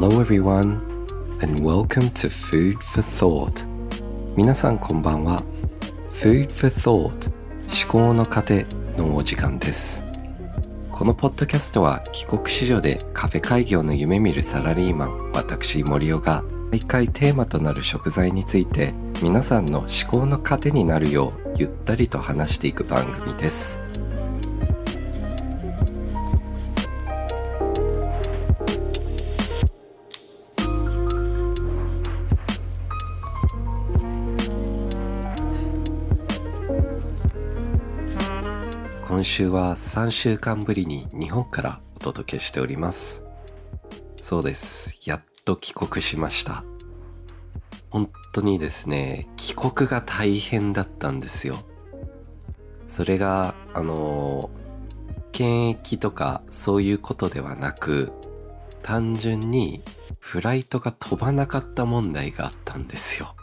Hello everyone and welcome to Food for Thought. 皆さんこんばんは。Food for Thought 思考の糧のお時間です。このポッドキャストは帰国子女でカフェ開業の夢見るサラリーマン私森尾が毎回テーマとなる食材について皆さんの思考の糧になるようゆったりと話していく番組です。週は3週間ぶりに日本からお届けしております。そうです。やっと帰国しました。本当にですね帰国が大変だったんですよ。それがあの検疫とかそういうことではなく単純にフライトが飛ばなかった問題があったんですよ。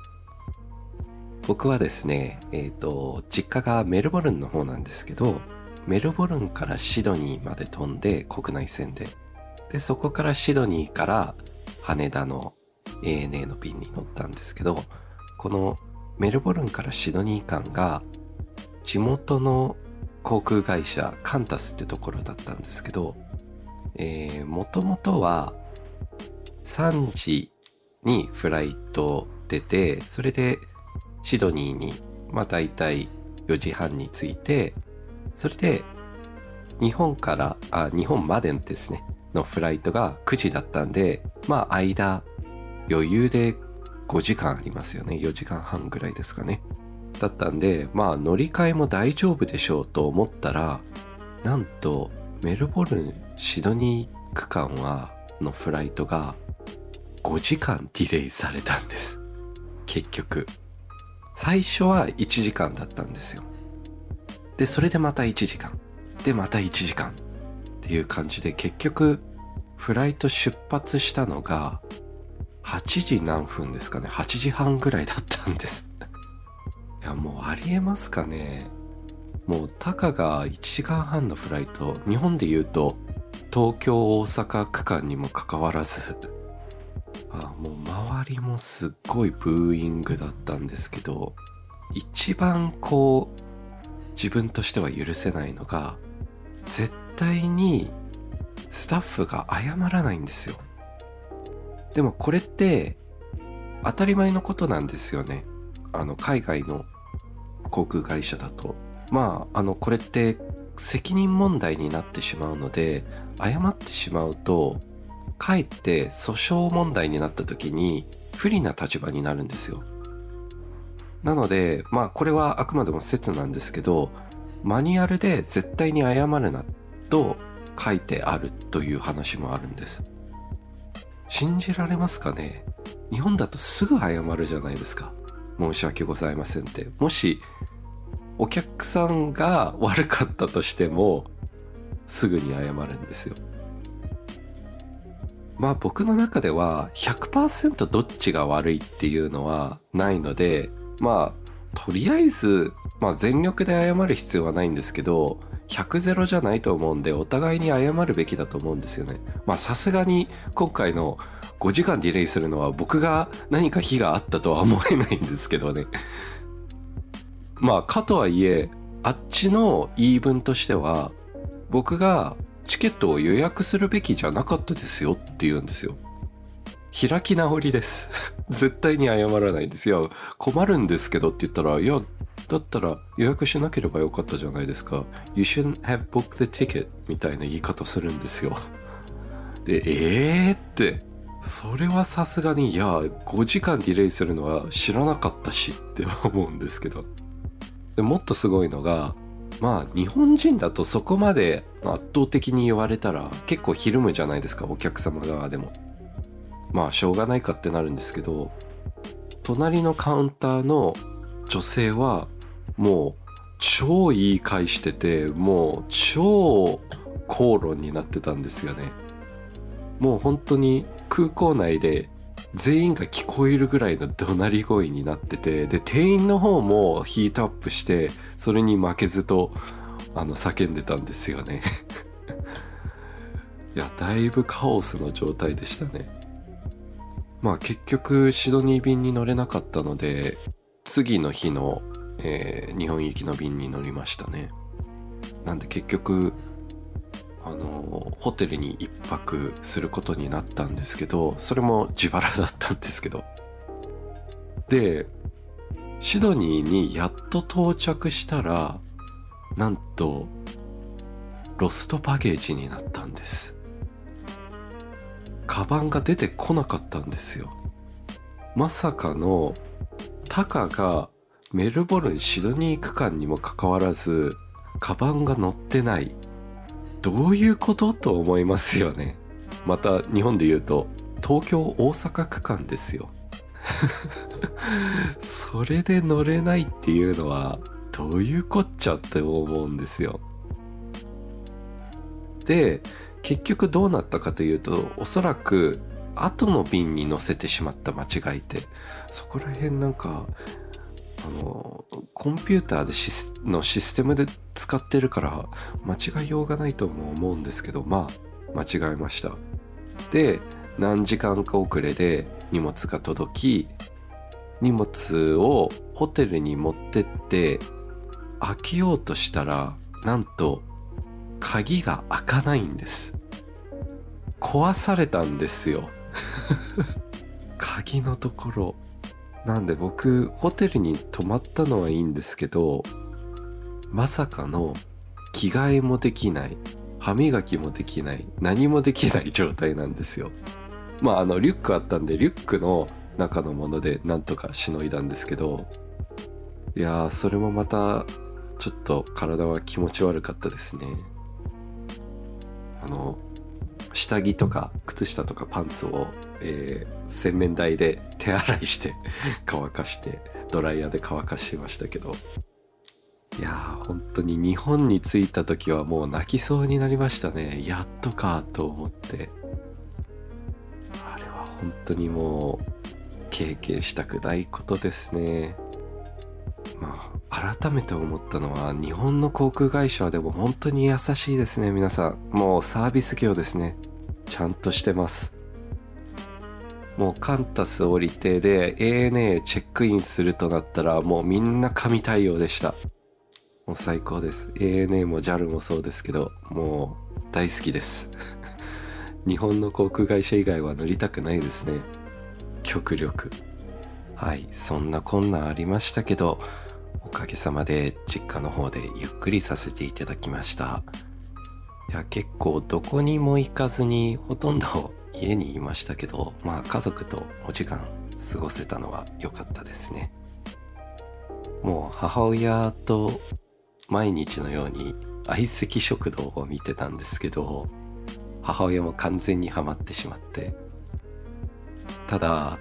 僕はですねえっ、ー、と実家がメルボルンの方なんですけどメルボルンからシドニーまで飛んで国内線で。でそこからシドニーから羽田の ANA の便に乗ったんですけどこのメルボルンからシドニー間が地元の航空会社カンタスってところだったんですけどもともとは3時にフライト出てそれでシドニーにまあ大体4時半に着いてそれで日本からあ日本までですねのフライトが9時だったんでまあ間余裕で5時間ありますよね。4時間半ぐらいですかね。だったんでまあ乗り換えも大丈夫でしょうと思ったらなんとメルボルンシドニー区間はのフライトが5時間ディレイされたんです。結局。最初は1時間だったんですよ。でそれでまた1時間。でまた1時間っていう感じで結局フライト出発したのが8時何分ですかね。8時半ぐらいだったんです。いやもうありえますかね。もうたかが1時間半のフライト日本で言うと東京大阪区間にもかかわらず あもう周りもすっごいブーイングだったんですけど一番こう自分としては許せないのが絶対にスタッフが謝らないんですよ。でもこれって当たり前のことなんですよね。あの海外の航空会社だと。まああのこれって責任問題になってしまうので謝ってしまうとかえって訴訟問題になった時に不利な立場になるんですよ。なので、まあこれはあくまでも説なんですけど、マニュアルで絶対に謝るなと書いてあるという話もあるんです。信じられますかね？日本だとすぐ謝るじゃないですか。申し訳ございませんって。もし、お客さんが悪かったとしても、すぐに謝るんですよ。まあ僕の中では100%どっちが悪いっていうのはないのでまあとりあえず、まあ、全力で謝る必要はないんですけど100ゼロじゃないと思うんでお互いに謝るべきだと思うんですよね。まあさすがに今回の5時間ディレイするのは僕が何か非があったとは思えないんですけどね。まあかとはいえあっちの言い分としては僕がチケットを予約するべきじゃなかったですよって言うんですよ。開き直りです 絶対に謝らないんですよ。困るんですけどって言ったら、いや、だったら予約しなければよかったじゃないですか。You shouldn't have booked the ticket みたいな言い方するんですよ。で、えーって、それはさすがに、いや、5時間ディレイするのは知らなかったしって思うんですけど。でもっとすごいのが、まあ日本人だとそこまで圧倒的に言われたら結構ひるむじゃないですか、お客様側でも。まあしょうがないかってなるんですけど隣のカウンターの女性はもう超言い返しててもう超口論になってたんですよね。もう本当に空港内で全員が聞こえるぐらいの怒鳴り声になっててで店員の方もヒートアップしてそれに負けずとあの叫んでたんですよね。いやだいぶカオスの状態でしたね。まあ結局シドニー便に乗れなかったので次の日の、えー、日本行きの便に乗りましたね。なんで結局あのホテルに一泊することになったんですけどそれも自腹だったんですけど。でシドニーにやっと到着したらなんとロストバゲージになったんです。カバンが出てこなかったんですよ。まさかのタカがメルボルンシドニー区間にもかかわらずカバンが乗ってない。どういうことと思いますよね。また日本で言うと東京大阪区間ですよ。それで乗れないっていうのはどういうこっちゃって思うんですよ。で結局どうなったかというとおそらく後の便に乗せてしまった間違いってそこら辺なんかあのコンピューターでシスのシステムで使ってるから間違いようがないとも思うんですけどまあ間違えました。で何時間か遅れで荷物が届き荷物をホテルに持ってって開けようとしたらなんと鍵が開かないんです。壊されたんですよ。鍵のところ。なんで僕ホテルに泊まったのはいいんですけどまさかの着替えもできない歯磨きもできない何もできない状態なんですよ。まああのリュックあったんでリュックの中のものでなんとかしのいだんですけどいやーそれもまたちょっと体は気持ち悪かったですね。あの下着とか靴下とかパンツを、えー、洗面台で手洗いして 乾かしてドライヤーで乾かしましたけど。いやー本当に日本に着いた時はもう泣きそうになりましたね。やっとかと思って。あれは本当にもう経験したくないことですね。まあ改めて思ったのは日本の航空会社はでも本当に優しいですね皆さん。もうサービス業ですね。ちゃんとしてます。もうカンタス降りてで ANA チェックインするとなったらもうみんな神対応でした。もう最高です。ANA も JAL もそうですけどもう大好きです。日本の航空会社以外は乗りたくないですね。極力。はい。そんな困難ありましたけどおかげさまで実家の方でゆっくりさせていただきました。いや結構どこにも行かずにほとんど家にいましたけど まあ家族とお時間過ごせたのは良かったですね。もう母親と毎日のように相席食堂を見てたんですけど母親も完全にはまってしまって。ただ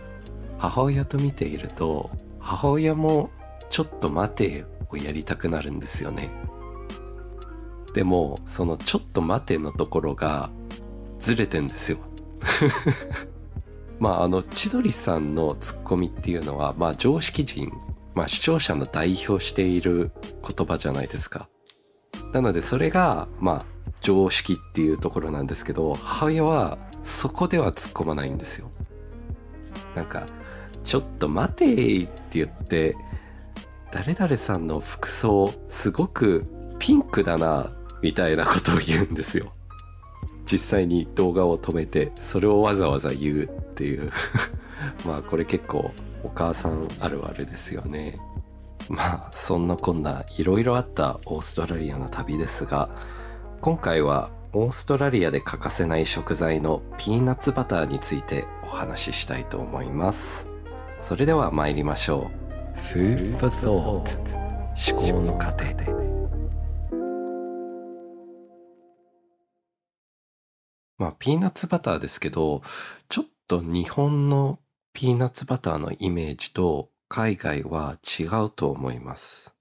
母親と見ていると母親もちょっと待てをやりたくなるんですよね。でもそのちょっと待てのところがずれてんですよ。まああの千鳥さんのツッコミっていうのはまあ常識人まあ視聴者の代表している言葉じゃないですか。なのでそれがまあ常識っていうところなんですけど母親はそこでは突っ込まないんですよ。なんかちょっと待てって言って誰々さんの服装すごくピンクだなみたいなことを言うんですよ。実際に動画を止めてそれをわざわざ言うっていう。まあこれ結構お母さんあるあるですよね。まあそんなこんないろいろあったオーストラリアの旅ですが今回はオーストラリアで欠かせない食材のピーナッツバターについてお話ししたいと思います。それでは参りましょう。Food for Thought 思考の過程でまあピーナッツバターですけどちょっと日本のピーナッツバターのイメージと海外は違うと思います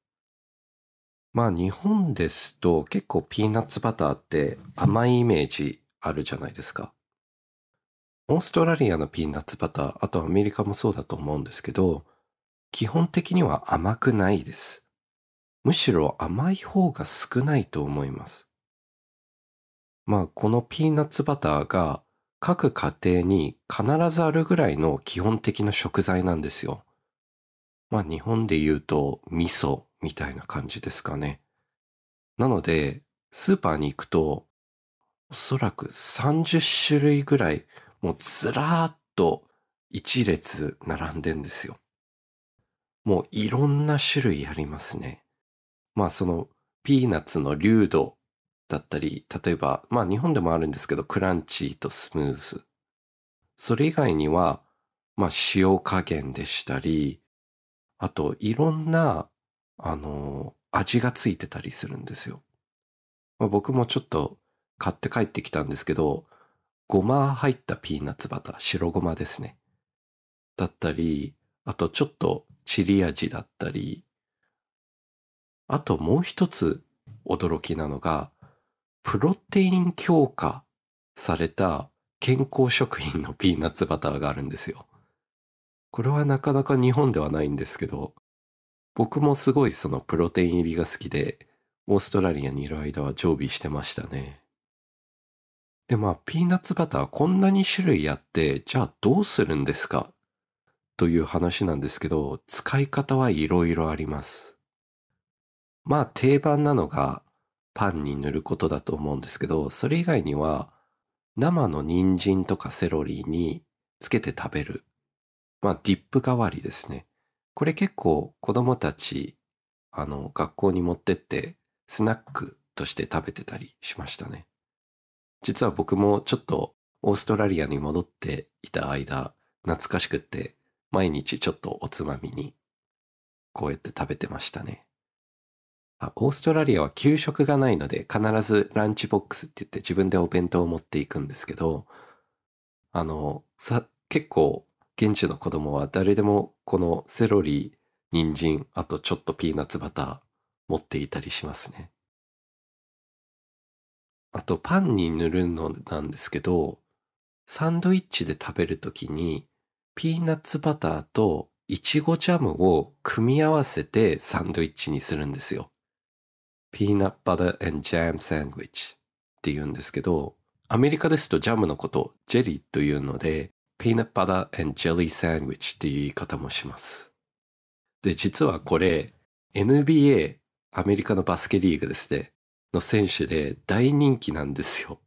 まあ日本ですと結構ピーナッツバターって甘いイメージあるじゃないですか。オーストラリアのピーナッツバター、あとアメリカもそうだと思うんですけど、基本的には甘くないです。むしろ甘い方が少ないと思います。まあこのピーナッツバターが各家庭に必ずあるぐらいの基本的な食材なんですよ。まあ日本で言うと味噌みたいな感じですかね。なので、スーパーに行くと、おそらく30種類ぐらい、もうずらーっと一列並んでんですよ。もういろんな種類ありますね。まあそのピーナッツの流度だったり、例えば、まあ日本でもあるんですけど、クランチーとスムーズ。それ以外には、まあ塩加減でしたり、あといろんな、あの、味がついてたりするんですよ。まあ、僕もちょっと買って帰ってきたんですけど、ごま入ったピーナッツバター、白ごまですね。だったり、あとちょっとチリ味だったり、あともう一つ驚きなのが、プロテイン強化された健康食品のピーナッツバターがあるんですよ。これはなかなか日本ではないんですけど、僕もすごいそのプロテイン入りが好きで、オーストラリアにいる間は常備してましたね。で、まあ、ピーナッツバターこんなに種類あって、じゃあどうするんですか？という話なんですけど、使い方はいろいろあります。まあ、定番なのがパンに塗ることだと思うんですけど、それ以外には生の人参とかセロリにつけて食べる。まあ、ディップ代わりですね。これ結構子供たち、あの、学校に持ってってスナックとして食べてたりしましたね。実は僕もちょっとオーストラリアに戻っていた間、懐かしくって毎日ちょっとおつまみにこうやって食べてましたね。あオーストラリアは給食がないので必ずランチボックスって言って自分でお弁当を持っていくんですけど、あの、さ、結構現地の子供は誰でもこのセロリ、人参、あとちょっとピーナッツバター持っていたりしますね。あとパンに塗るのなんですけど、サンドイッチで食べるときにピーナッツバターといちごジャムを組み合わせてサンドイッチにするんですよ。ピーナッバター and jam sandwich って言うんですけど、アメリカですとジャムのことジェリーというので、ピーナッバター and jelly sandwich っていう言い方もします。で、実はこれ NBA アメリカのバスケリーグですね、の選手で大人気なんですよ。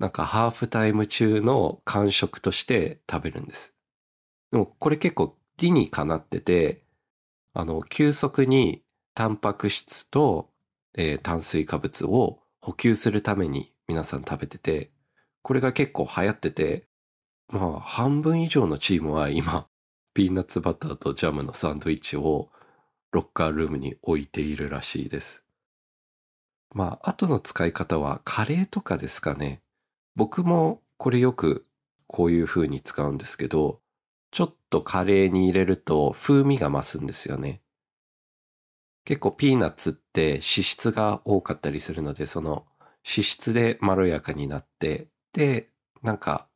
なんかハーフタイム中の間食として食べるんです。でもこれ結構理にかなってて、あの、急速にタンパク質と、えー、炭水化物を補給するために皆さん食べてて、これが結構流行ってて、まあ半分以上のチームは今、ピーナッツバターとジャムのサンドイッチをロッカールームに置いているらしいです。まあ、後の使い方はカレーとかですかね。僕もこれよくこういう風に使うんですけど、ちょっとカレーに入れると風味が増すんですよね。結構ピーナッツって脂質が多かったりするので、その脂質でまろやかになって、で、なんか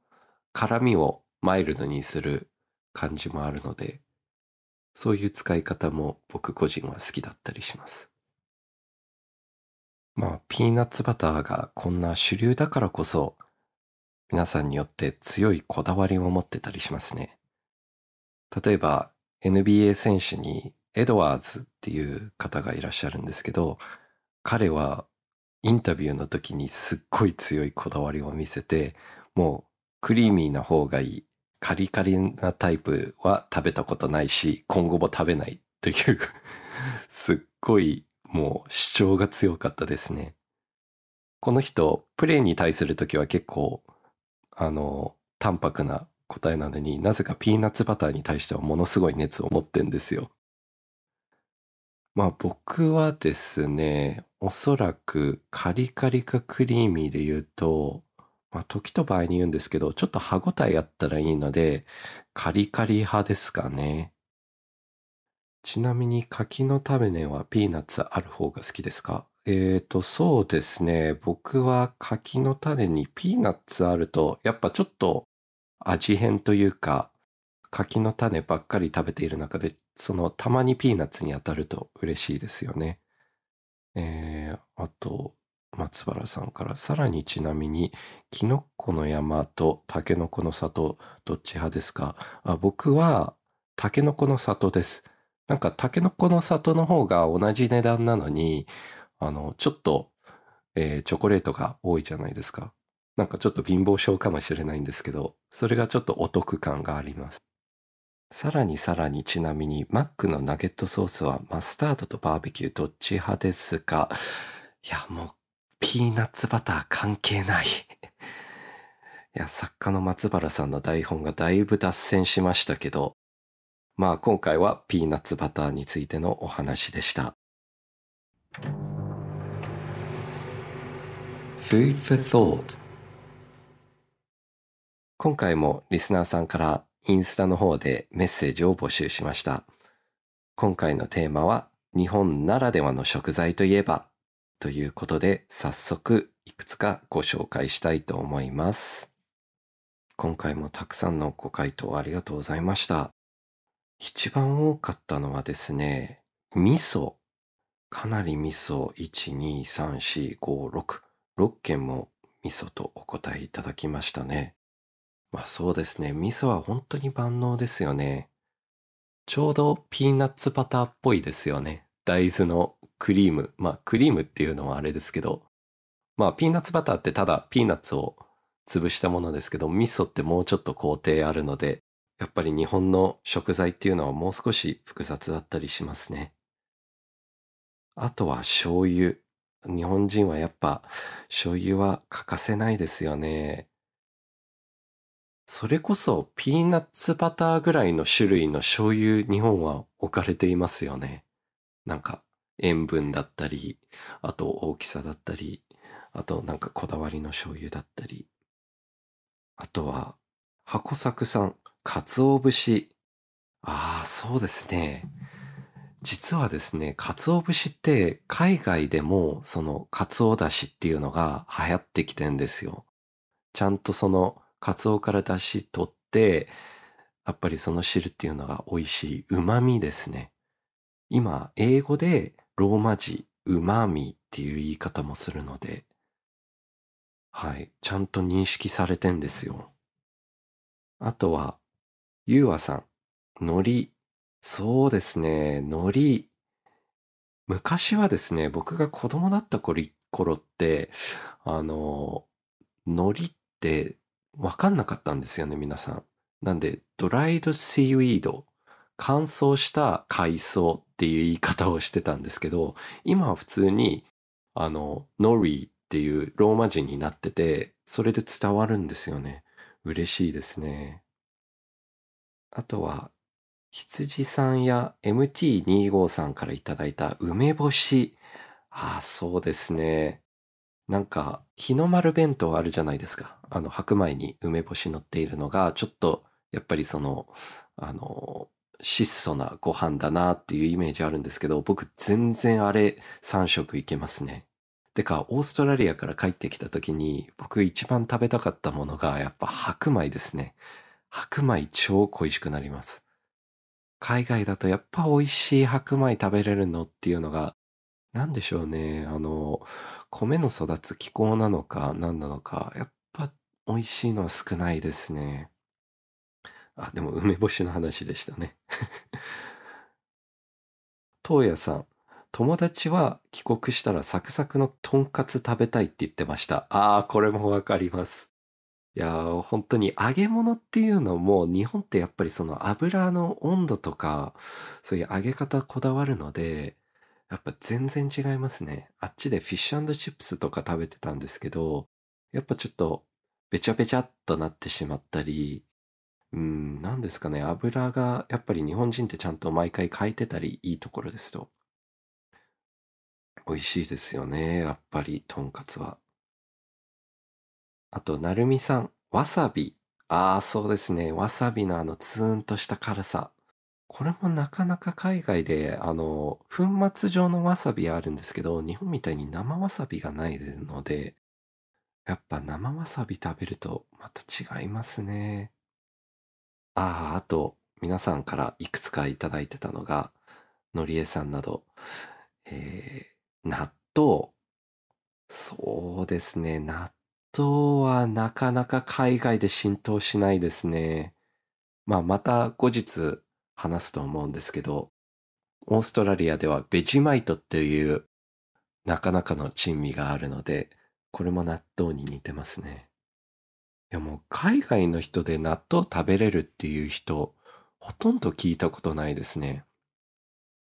辛みをマイルドにする感じもあるので、そういう使い方も僕個人は好きだったりします。まあ、ピーナッツバターがこんな主流だからこそ、皆さんによって強いこだわりを持ってたりしますね。例えば、NBA 選手にエドワーズっていう方がいらっしゃるんですけど、彼はインタビューの時にすっごい強いこだわりを見せて、もうクリーミーな方がいい。カリカリなタイプは食べたことないし、今後も食べないという すっごいもう主張が強かったですね。この人、プレイに対する時は結構、あの、淡白な答えなのになぜかピーナッツバターに対してはものすごい熱を持ってんですよ。まあ僕はですね、おそらくカリカリかクリーミーで言うと、まあ時と場合に言うんですけど、ちょっと歯ごたえあったらいいので、カリカリ派ですかね。ちなみに柿の種はピーナッツある方が好きですか？えーと、そうですね。僕は柿の種にピーナッツあると、やっぱちょっと味変というか、柿の種ばっかり食べている中で、そのたまにピーナッツに当たると嬉しいですよね。えー、あと、松原さんから、さらにちなみに、キノコの山とタケノコの里、どっち派ですか？あ僕は、タケノコの里です。なんか、タケノコの里の方が同じ値段なのに、あの、ちょっと、えーチョコレートが多いじゃないですか。なんかちょっと貧乏症かもしれないんですけど、それがちょっとお得感があります。さらにさらにちなみに、マックのナゲットソースはマスタードとバーベキューどっち派ですかいや、もう、ピーナッツバター関係ない。いや、作家の松原さんの台本がだいぶ脱線しましたけど、まあ今回はピーナッツバターについてのお話でした。Food for Thought 今回もリスナーさんからインスタの方でメッセージを募集しました。今回のテーマは日本ならではの食材といえばということで早速いくつかご紹介したいと思います。今回もたくさんのご回答ありがとうございました。一番多かったのはですね、味噌。かなり味噌1、2、3、4、5、6。6件も味噌とお答えいただきましたね。まあそうですね。味噌は本当に万能ですよね。ちょうどピーナッツバターっぽいですよね。大豆のクリーム。まあクリームっていうのはあれですけど。まあピーナッツバターってただピーナッツを潰したものですけど、味噌ってもうちょっと工程あるので、やっぱり日本の食材っていうのはもう少し複雑だったりしますね。あとは醤油。日本人はやっぱ醤油は欠かせないですよね。それこそピーナッツバターぐらいの種類の醤油日本は置かれていますよね。なんか塩分だったり、あと大きさだったり、あとなんかこだわりの醤油だったり。あとは箱作さん、鰹節。ああ、そうですね。実はですね、鰹節って海外でもその鰹だしっていうのが流行ってきてんですよ。ちゃんとその鰹から出汁取って、やっぱりその汁っていうのが美味しい旨味ですね。今、英語でローマ字、旨味っていう言い方もするので、はい、ちゃんと認識されてんですよ。あとは、ゆうわさん、海苔。そうですね、海苔。昔はですね、僕が子供だった頃って、あの、海苔ってわかんなかったんですよね、皆さん。なんで、ドライドシーウィード、乾燥した海藻っていう言い方をしてたんですけど、今は普通に、あの、ノリーっていうローマ字になってて、それで伝わるんですよね。嬉しいですね。あとは、羊さんや MT25 さんからいただいた梅干し。ああ、そうですね。なんか、日の丸弁当あるじゃないですか。あの、白米に梅干し乗っているのが、ちょっと、やっぱりその、あの、質素なご飯だなっていうイメージあるんですけど、僕全然あれ3食いけますね。てか、オーストラリアから帰ってきた時に、僕一番食べたかったものが、やっぱ白米ですね。白米超恋しくなります。海外だとやっぱ美味しい白米食べれるのっていうのが、なんでしょうね。あの、米の育つ気候なのか何なのか、やっぱ美味しいのは少ないですね。あ、でも梅干しの話でしたね。東野さん、友達は帰国したらサクサクのとんかつ食べたいって言ってました。ああ、これもわかります。いやー、本当に揚げ物っていうのも日本ってやっぱりその油の温度とかそういう揚げ方こだわるのでやっぱ全然違いますね。あっちでフィッシュチップスとか食べてたんですけどやっぱちょっとべちゃべちゃっとなってしまったりうん、なんですかね、油がやっぱり日本人ってちゃんと毎回変えてたりいいところですと美味しいですよね、やっぱりとんかつは。あと、なるみさん、わさび。ああ、そうですね。わさびのあのツーンとした辛さ。これもなかなか海外で、あの、粉末状のわさびあるんですけど、日本みたいに生わさびがないので、やっぱ生わさび食べるとまた違いますね。ああ、あと、皆さんからいくつかいただいてたのが、のりえさんなど、えー納豆、そうですね。納豆はなかなか海外で浸透しないですね。まあまた後日話すと思うんですけど、オーストラリアではベジマイトっていうなかなかの珍味があるので、これも納豆に似てますね。いやもう海外の人で納豆食べれるっていう人、ほとんど聞いたことないですね。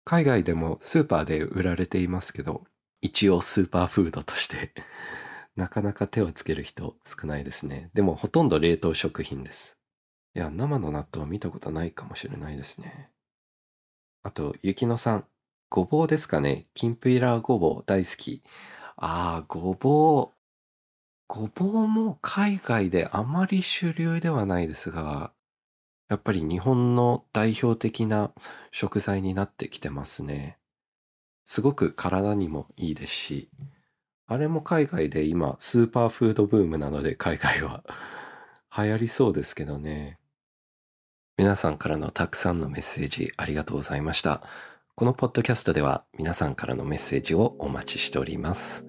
海外でもスーパーで売られていますけど、一応スーパーフードとして なかなか手をつける人少ないですね。でもほとんど冷凍食品です。いや、生の納豆は見たことないかもしれないですね。あと、ゆきのさん。ごぼうですかねきんぴらごぼう大好き。ああ、ごぼう。ごぼうも海外であまり主流ではないですが、やっぱり日本の代表的な食材になってきてますね。すごく体にもいいですし、あれも海外で今スーパーフードブームなので海外は 流行りそうですけどね。皆さんからのたくさんのメッセージありがとうございました。このポッドキャストでは皆さんからのメッセージをお待ちしております。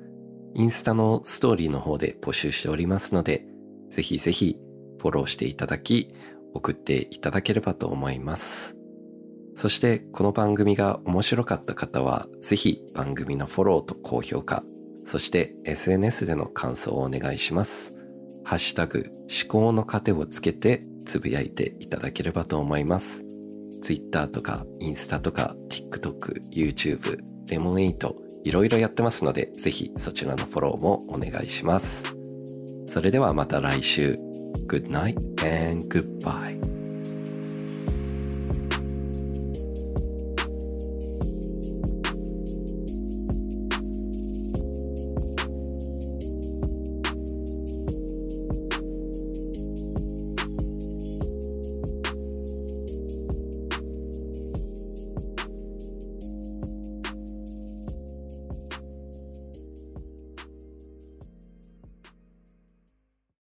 インスタのストーリーの方で募集しておりますので、ぜひぜひフォローしていただき、送っていただければと思います。そしてこの番組が面白かった方は、ぜひ番組のフォローと高評価、そして SNS での感想をお願いします。ハッシュタグ思考の糧をつけてつぶやいていただければと思います。Twitter とかインスタとか TikTok、YouTube、レモン8いろいろやってますので、ぜひそちらのフォローもお願いします。それではまた来週。Good night and goodbye.